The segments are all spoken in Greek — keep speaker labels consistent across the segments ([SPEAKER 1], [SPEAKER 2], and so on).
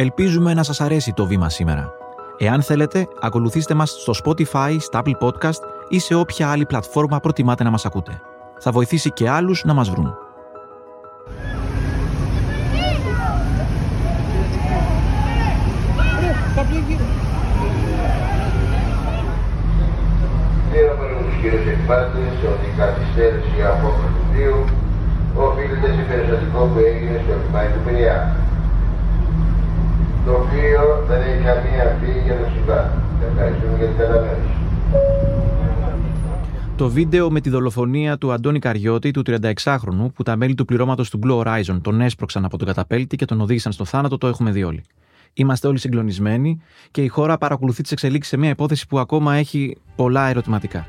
[SPEAKER 1] Ελπίζουμε να σας αρέσει το βήμα σήμερα. Εάν θέλετε, ακολουθήστε μας στο Spotify, στα Apple Podcast ή σε όποια άλλη πλατφόρμα προτιμάτε να μας ακούτε. Θα βοηθήσει και άλλους να μας βρουν.
[SPEAKER 2] Ενδιαφέρον τους κύριους εκπάτες ότι η καθυστέρηση απόκριση του πλοίου οφείλεται σε περιστατικό που έγινε στο λιμάνι του Πειραιά. Το πλοίο δεν έχει καμία φύγη για το συμβάν. Ευχαριστούμε για την κατανόηση.
[SPEAKER 1] Το βίντεο με τη δολοφονία του Αντώνη Καριώτη, του 36χρονου, που τα μέλη του πληρώματος του Blue Horizon τον έσπρωξαν από τον καταπέλτη και τον οδήγησαν στο θάνατο, το έχουμε δει όλοι. Είμαστε όλοι συγκλονισμένοι και η χώρα παρακολουθεί τις εξελίξεις σε μια υπόθεση που ακόμα έχει πολλά ερωτηματικά.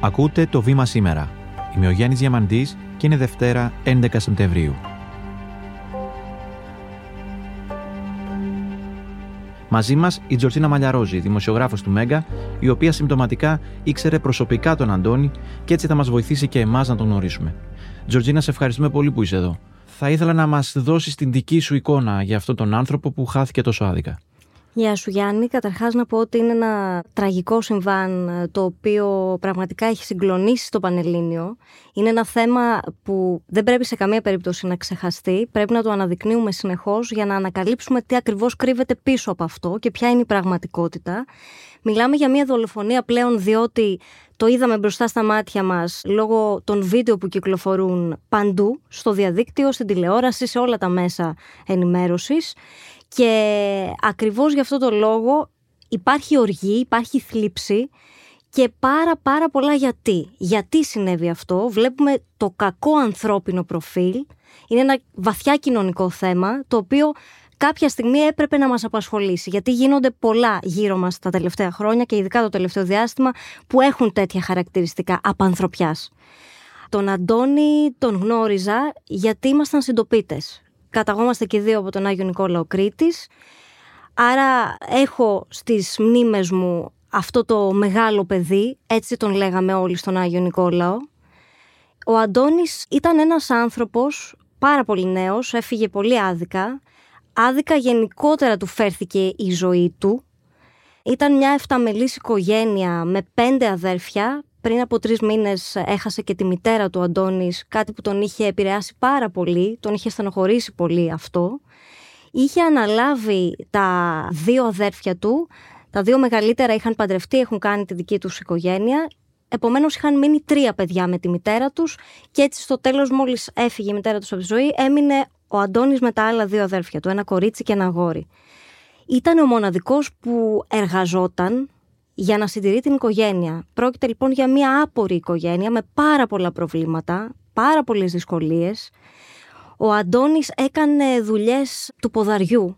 [SPEAKER 1] Ακούτε το βήμα σήμερα. Είμαι ο Γιάννης Διαμαντής και είναι Δευτέρα 11 Σεπτεμβρίου. Μαζί μας η Τζορτζίνα Μαλιαρόζη, δημοσιογράφος του Μέγκα, η οποία συμπτωματικά ήξερε προσωπικά τον Αντώνη και έτσι θα μας βοηθήσει και εμάς να τον γνωρίσουμε. Τζορτζίνα, σε ευχαριστούμε πολύ που είσαι εδώ. Θα ήθελα να μας δώσεις την δική σου εικόνα για αυτόν τον άνθρωπο που χάθηκε τόσο άδικα.
[SPEAKER 3] Γεια σου Γιάννη. Καταρχάς να πω ότι είναι ένα τραγικό συμβάν ε, το οποίο πραγματικά έχει συγκλονίσει το Πανελλήνιο. Είναι ένα θέμα που δεν πρέπει σε καμία περίπτωση να ξεχαστεί. Πρέπει να το αναδεικνύουμε συνεχώς για να ανακαλύψουμε τι ακριβώς κρύβεται πίσω από αυτό και ποια είναι η πραγματικότητα. Μιλάμε για μια δολοφονία πλέον διότι το είδαμε μπροστά στα μάτια μας λόγω των βίντεο που κυκλοφορούν παντού, στο διαδίκτυο, στην τηλεόραση, σε όλα τα μέσα ενημέρωσης και ακριβώς γι' αυτό το λόγο υπάρχει οργή, υπάρχει θλίψη και πάρα πάρα πολλά γιατί. Γιατί συνέβη αυτό; Βλέπουμε το κακό ανθρώπινο προφίλ. Είναι ένα βαθιά κοινωνικό θέμα το οποίο κάποια στιγμή έπρεπε να μας απασχολήσει γιατί γίνονται πολλά γύρω μας τα τελευταία χρόνια και ειδικά το τελευταίο διάστημα που έχουν τέτοια χαρακτηριστικά απανθρωπιάς. Τον Αντώνη τον γνώριζα γιατί ήμασταν συντοπίτες καταγόμαστε και δύο από τον Άγιο Νικόλαο Κρήτης. Άρα έχω στις μνήμες μου αυτό το μεγάλο παιδί, έτσι τον λέγαμε όλοι στον Άγιο Νικόλαο. Ο Αντώνης ήταν ένας άνθρωπος πάρα πολύ νέος, έφυγε πολύ άδικα. Άδικα γενικότερα του φέρθηκε η ζωή του. Ήταν μια εφταμελής οικογένεια με πέντε αδέρφια, πριν από τρεις μήνες έχασε και τη μητέρα του Αντώνης, κάτι που τον είχε επηρεάσει πάρα πολύ, τον είχε στενοχωρήσει πολύ αυτό. Είχε αναλάβει τα δύο αδέρφια του, τα δύο μεγαλύτερα είχαν παντρευτεί, έχουν κάνει τη δική τους οικογένεια. Επομένως, είχαν μείνει τρία παιδιά με τη μητέρα τους, και έτσι στο τέλος, μόλις έφυγε η μητέρα τους από τη ζωή, έμεινε ο Αντώνης με τα άλλα δύο αδέρφια του, ένα κορίτσι και ένα αγόρι. Ήταν ο μοναδικός που εργαζόταν, για να συντηρεί την οικογένεια. Πρόκειται λοιπόν για μια άπορη οικογένεια με πάρα πολλά προβλήματα, πάρα πολλές δυσκολίες. Ο Αντώνης έκανε δουλειές του ποδαριού,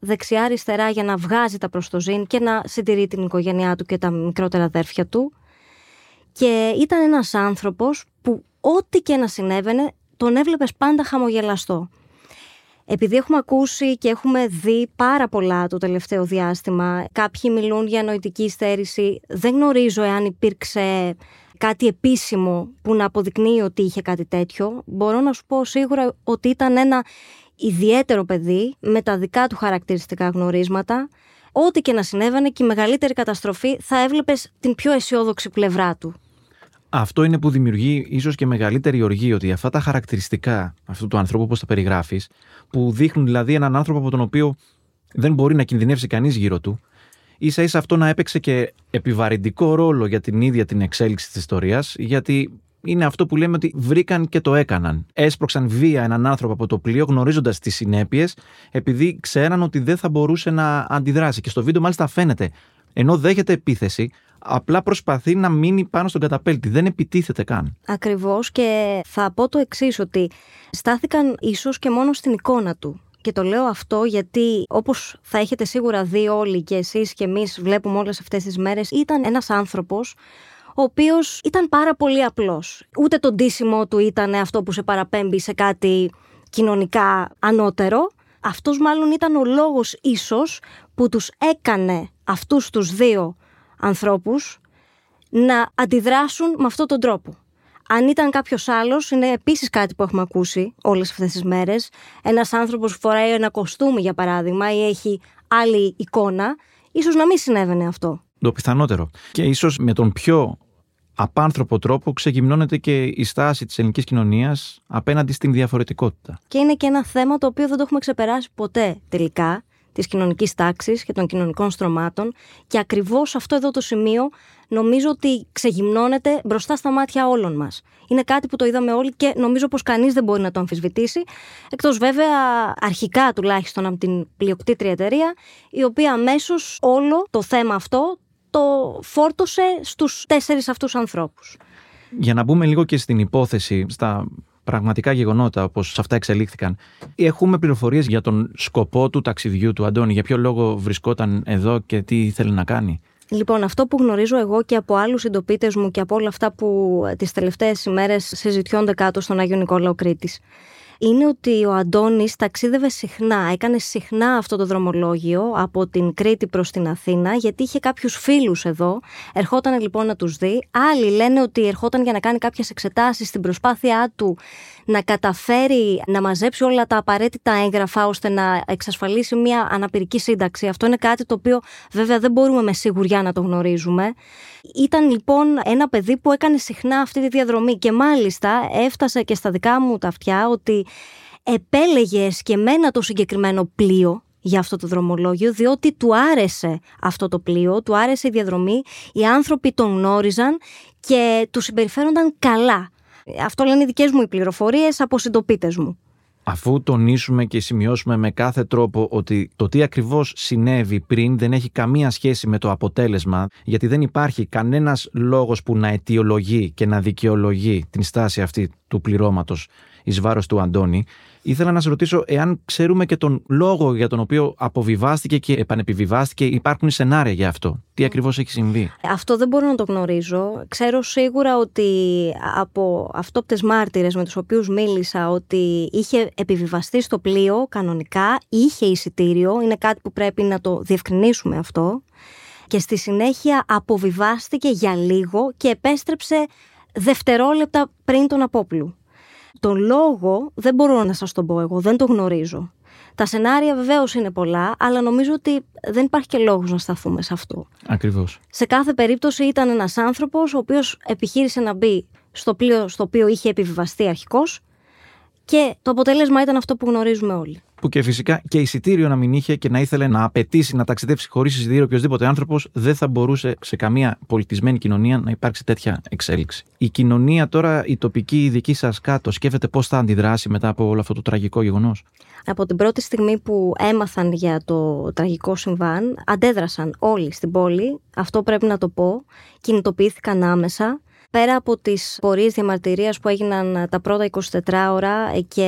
[SPEAKER 3] δεξιά-αριστερά για να βγάζει τα προστοζήν και να συντηρεί την οικογένειά του και τα μικρότερα αδέρφια του. Και ήταν ένας άνθρωπος που ό,τι και να συνέβαινε τον έβλεπες πάντα χαμογελαστό. Επειδή έχουμε ακούσει και έχουμε δει πάρα πολλά το τελευταίο διάστημα, κάποιοι μιλούν για νοητική στέρηση, δεν γνωρίζω εάν υπήρξε κάτι επίσημο που να αποδεικνύει ότι είχε κάτι τέτοιο. Μπορώ να σου πω σίγουρα ότι ήταν ένα ιδιαίτερο παιδί με τα δικά του χαρακτηριστικά γνωρίσματα. Ό,τι και να συνέβαινε και η μεγαλύτερη καταστροφή θα έβλεπες την πιο αισιόδοξη πλευρά του.
[SPEAKER 1] Αυτό είναι που δημιουργεί ίσως και μεγαλύτερη οργή ότι αυτά τα χαρακτηριστικά αυτού του ανθρώπου, όπω τα περιγράφεις, που δείχνουν δηλαδή έναν άνθρωπο από τον οποίο δεν μπορεί να κινδυνεύσει κανείς γύρω του, ίσα ίσα αυτό να έπαιξε και επιβαρυντικό ρόλο για την ίδια την εξέλιξη της ιστορίας, γιατί είναι αυτό που λέμε ότι βρήκαν και το έκαναν. Έσπρωξαν βία έναν άνθρωπο από το πλοίο, γνωρίζοντας τις συνέπειες, επειδή ξέραν ότι δεν θα μπορούσε να αντιδράσει. Και στο βίντεο, μάλιστα, φαίνεται, ενώ δέχεται επίθεση, απλά προσπαθεί να μείνει πάνω στον καταπέλτη. Δεν επιτίθεται καν.
[SPEAKER 3] Ακριβώς και θα πω το εξής, ότι στάθηκαν ίσως και μόνο στην εικόνα του. Και το λέω αυτό γιατί όπως θα έχετε σίγουρα δει όλοι και εσείς και εμείς βλέπουμε όλες αυτές τις μέρες ήταν ένας άνθρωπος ο οποίος ήταν πάρα πολύ απλός. Ούτε το ντύσιμο του ήταν αυτό που σε παραπέμπει σε κάτι κοινωνικά ανώτερο. Αυτός μάλλον ήταν ο λόγος ίσως που τους έκανε αυτούς τους δύο ανθρώπους να αντιδράσουν με αυτόν τον τρόπο. Αν ήταν κάποιος άλλος, είναι επίσης κάτι που έχουμε ακούσει όλες αυτές τις μέρες. Ένας άνθρωπος φοράει ένα κοστούμι, για παράδειγμα, ή έχει άλλη εικόνα, ίσως να μην συνέβαινε αυτό.
[SPEAKER 1] Το πιθανότερο. Και ίσως με τον πιο απάνθρωπο τρόπο ξεγυμνώνεται και η στάση της ελληνικής κοινωνίας απέναντι στην διαφορετικότητα.
[SPEAKER 3] Και είναι και ένα θέμα το οποίο δεν το έχουμε ξεπεράσει ποτέ τελικά της κοινωνικής τάξης και των κοινωνικών στρωμάτων και ακριβώς αυτό εδώ το σημείο νομίζω ότι ξεγυμνώνεται μπροστά στα μάτια όλων μας. Είναι κάτι που το είδαμε όλοι και νομίζω πως κανείς δεν μπορεί να το αμφισβητήσει εκτός βέβαια αρχικά τουλάχιστον από την πλειοκτήτρια εταιρεία η οποία αμέσως όλο το θέμα αυτό το φόρτωσε στους τέσσερις αυτούς ανθρώπους.
[SPEAKER 1] Για να μπούμε λίγο και στην υπόθεση, στα πραγματικά γεγονότα όπως αυτά εξελίχθηκαν. Έχουμε πληροφορίες για τον σκοπό του ταξιδιού του Αντώνη, για ποιο λόγο βρισκόταν εδώ και τι ήθελε να κάνει;
[SPEAKER 3] Λοιπόν, αυτό που γνωρίζω εγώ και από άλλους συντοπίτες μου και από όλα αυτά που τις τελευταίες ημέρες συζητιώνται κάτω στον Άγιο Νικόλαο Κρήτης είναι ότι ο Αντώνης ταξίδευε συχνά, έκανε συχνά αυτό το δρομολόγιο από την Κρήτη προς την Αθήνα γιατί είχε κάποιους φίλους εδώ, ερχόταν λοιπόν να τους δει. Άλλοι λένε ότι ερχόταν για να κάνει κάποιες εξετάσεις στην προσπάθειά του να καταφέρει να μαζέψει όλα τα απαραίτητα έγγραφα ώστε να εξασφαλίσει μια αναπηρική σύνταξη. Αυτό είναι κάτι το οποίο βέβαια δεν μπορούμε με σιγουριά να το γνωρίζουμε. Ήταν λοιπόν ένα παιδί που έκανε συχνά αυτή τη διαδρομή και μάλιστα έφτασε και στα δικά μου τα αυτιά ότι επέλεγες εσκεμμένα το συγκεκριμένο πλοίο για αυτό το δρομολόγιο, διότι του άρεσε αυτό το πλοίο, του άρεσε η διαδρομή, οι άνθρωποι τον γνώριζαν και του συμπεριφέρονταν καλά. Αυτό λένε οι δικές μου οι πληροφορίες από συντοπίτες μου
[SPEAKER 1] αφού τονίσουμε και σημειώσουμε με κάθε τρόπο ότι το τι ακριβώς συνέβη πριν δεν έχει καμία σχέση με το αποτέλεσμα, γιατί δεν υπάρχει κανένας λόγος που να αιτιολογεί και να δικαιολογεί την στάση αυτή του πληρώματος εις βάρος του Αντώνη, Ήθελα να σε ρωτήσω εάν ξέρουμε και τον λόγο για τον οποίο αποβιβάστηκε και επανεπιβιβάστηκε. Υπάρχουν σενάρια για αυτό. Τι ακριβώς έχει συμβεί;
[SPEAKER 3] Αυτό δεν μπορώ να το γνωρίζω. Ξέρω σίγουρα ότι από αυτόπτες μάρτυρες με τους οποίους μίλησα ότι είχε επιβιβαστεί στο πλοίο κανονικά, είχε εισιτήριο. Είναι κάτι που πρέπει να το διευκρινίσουμε αυτό. Και στη συνέχεια αποβιβάστηκε για λίγο και επέστρεψε δευτερόλεπτα πριν τον απόπλου. Τον λόγο δεν μπορώ να σας τον πω εγώ, δεν το γνωρίζω. Τα σενάρια βεβαίως είναι πολλά, αλλά νομίζω ότι δεν υπάρχει και λόγος να σταθούμε σε αυτό.
[SPEAKER 1] Ακριβώς.
[SPEAKER 3] Σε κάθε περίπτωση ήταν ένας άνθρωπος ο οποίος επιχείρησε να μπει στο πλοίο στο οποίο είχε επιβιβαστεί αρχικώς και το αποτέλεσμα ήταν αυτό που γνωρίζουμε όλοι.
[SPEAKER 1] Που και φυσικά και εισιτήριο να μην είχε και να ήθελε να απαιτήσει να ταξιδέψει χωρίς εισιτήριο οποιοδήποτε άνθρωπος, δεν θα μπορούσε σε καμία πολιτισμένη κοινωνία να υπάρξει τέτοια εξέλιξη. Η κοινωνία τώρα, η τοπική, η δική σας κάτω, σκέφτεται πώς θα αντιδράσει μετά από όλο αυτό το τραγικό γεγονός;
[SPEAKER 3] Από την πρώτη στιγμή που έμαθαν για το τραγικό συμβάν, αντέδρασαν όλοι στην πόλη. Αυτό πρέπει να το πω. Κινητοποιήθηκαν άμεσα. Πέρα από τις πορείες διαμαρτυρίας που έγιναν τα πρώτα 24 ώρα και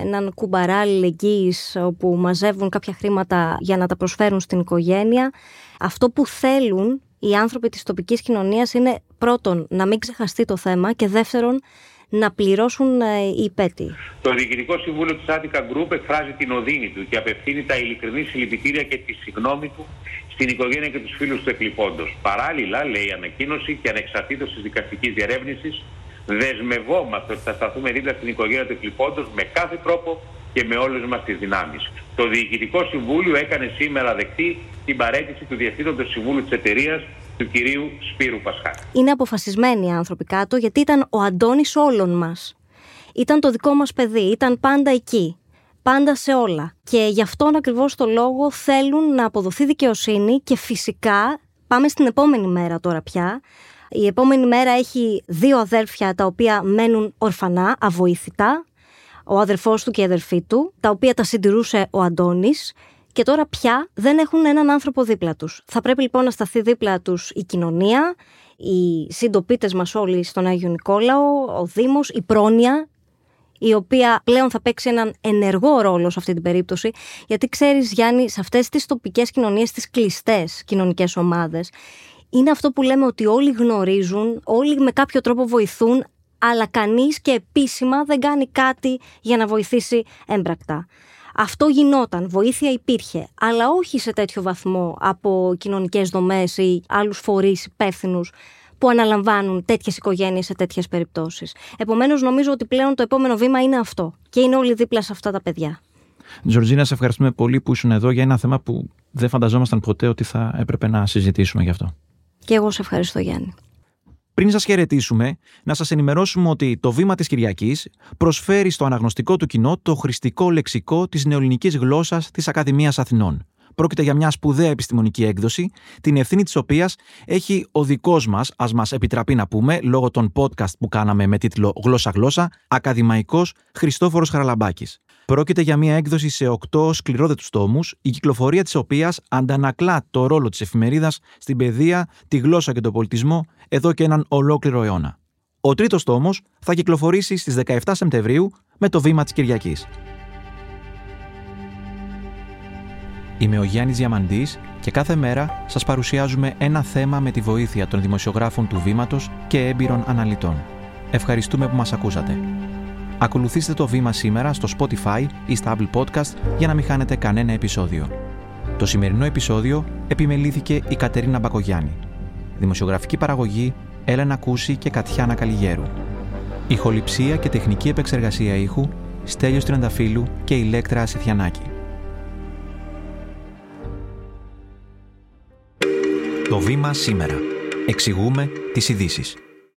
[SPEAKER 3] έναν κουμπαράλι εγγύης όπου μαζεύουν κάποια χρήματα για να τα προσφέρουν στην οικογένεια, αυτό που θέλουν οι άνθρωποι της τοπικής κοινωνίας είναι πρώτον να μην ξεχαστεί το θέμα και δεύτερον να πληρώσουν ε, οι υπέτειοι.
[SPEAKER 4] Το Διοικητικό Συμβούλιο της Attica Group εκφράζει την οδύνη του και απευθύνει τα ειλικρινή συλληπιτήρια και τη συγνώμη του στην οικογένεια και τους φίλους του εκλειπώντος. Παράλληλα, λέει η ανακοίνωση και ανεξαρτήτως της δικαστικής διερεύνησης, δεσμευόμαστε ότι θα σταθούμε δίπλα στην οικογένεια του εκλειπώντος με κάθε τρόπο και με όλες μας τις δυνάμεις. Το Διοικητικό Συμβούλιο έκανε σήμερα δεκτή την παρέτηση του Διευθύνοντος Συμβούλου της εταιρείας του κυρίου Σπύρου Πασχάλη.
[SPEAKER 3] Είναι αποφασισμένοι οι άνθρωποι κάτω γιατί ήταν ο Αντώνης όλων μας. Ήταν το δικό μας παιδί, ήταν πάντα εκεί πάντα σε όλα. Και γι' αυτόν ακριβώς το λόγο θέλουν να αποδοθεί δικαιοσύνη και φυσικά πάμε στην επόμενη μέρα τώρα πια. Η επόμενη μέρα έχει δύο αδέρφια τα οποία μένουν ορφανά, αβοήθητα. Ο αδερφός του και η αδερφή του, τα οποία τα συντηρούσε ο Αντώνης και τώρα πια δεν έχουν έναν άνθρωπο δίπλα τους. Θα πρέπει λοιπόν να σταθεί δίπλα τους η κοινωνία, οι συντοπίτες μας όλοι στον Άγιο Νικόλαο, ο Δήμος, η πρόνοια, η οποία πλέον θα παίξει έναν ενεργό ρόλο σε αυτή την περίπτωση, γιατί ξέρεις Γιάννη, σε αυτές τις τοπικές κοινωνίες, τις κλειστές κοινωνικές ομάδες, είναι αυτό που λέμε ότι όλοι γνωρίζουν, όλοι με κάποιο τρόπο βοηθούν, αλλά κανείς και επίσημα δεν κάνει κάτι για να βοηθήσει έμπρακτα. Αυτό γινόταν, βοήθεια υπήρχε, αλλά όχι σε τέτοιο βαθμό από κοινωνικές δομές ή άλλους φορείς υπεύθυνους που αναλαμβάνουν τέτοιες οικογένειες σε τέτοιες περιπτώσεις. Επομένως, νομίζω ότι πλέον το επόμενο βήμα είναι αυτό. Και είναι όλοι δίπλα σε αυτά τα παιδιά.
[SPEAKER 1] Τζορτζίνα, σε ευχαριστούμε πολύ που ήσουν εδώ για ένα θέμα που δεν φανταζόμασταν ποτέ ότι θα έπρεπε να συζητήσουμε γι' αυτό.
[SPEAKER 3] Και εγώ σε ευχαριστώ, Γιάννη.
[SPEAKER 1] Πριν σας χαιρετήσουμε, να σας ενημερώσουμε ότι το Βήμα της Κυριακής προσφέρει στο αναγνωστικό του κοινό το χρηστικό λεξικό της νεοελληνικής γλώσσας της Ακαδημίας Αθηνών. Πρόκειται για μια σπουδαία επιστημονική έκδοση, την ευθύνη της οποίας έχει ο δικός μας, ας μας επιτραπεί να πούμε, λόγω των podcast που κάναμε με τίτλο Γλώσσα-Γλώσσα, ακαδημαϊκός Χριστόφορος Χαραλαμπάκης. Πρόκειται για μια έκδοση σε οκτώ σκληρόδετους τόμους, η κυκλοφορία της οποίας αντανακλά το ρόλο της εφημερίδας στην παιδεία, τη γλώσσα και τον πολιτισμό εδώ και έναν ολόκληρο αιώνα. Ο τρίτος τόμος θα κυκλοφορήσει στις 17 Σεπτεμβρίου με το βήμα της Κυριακής. Είμαι ο Γιάννης Διαμαντής και κάθε μέρα σας παρουσιάζουμε ένα θέμα με τη βοήθεια των δημοσιογράφων του Βήματος και έμπειρων αναλυτών. Ευχαριστούμε που μας ακούσατε. Ακολουθήστε το βήμα σήμερα στο Spotify ή στα Apple Podcast για να μην χάνετε κανένα επεισόδιο. Το σημερινό επεισόδιο επιμελήθηκε η Κατερίνα Μπακογιάννη. Δημοσιογραφική παραγωγή Έλενα Κούση και Κατιάνα Καλιγέρου. Ηχοληψία και τεχνική επεξεργασία ήχου Στέλιος Τριανταφύλου και Ηλέκτρα Ασιθιανάκη. Το βήμα σήμερα. Εξηγούμε τις ειδήσεις.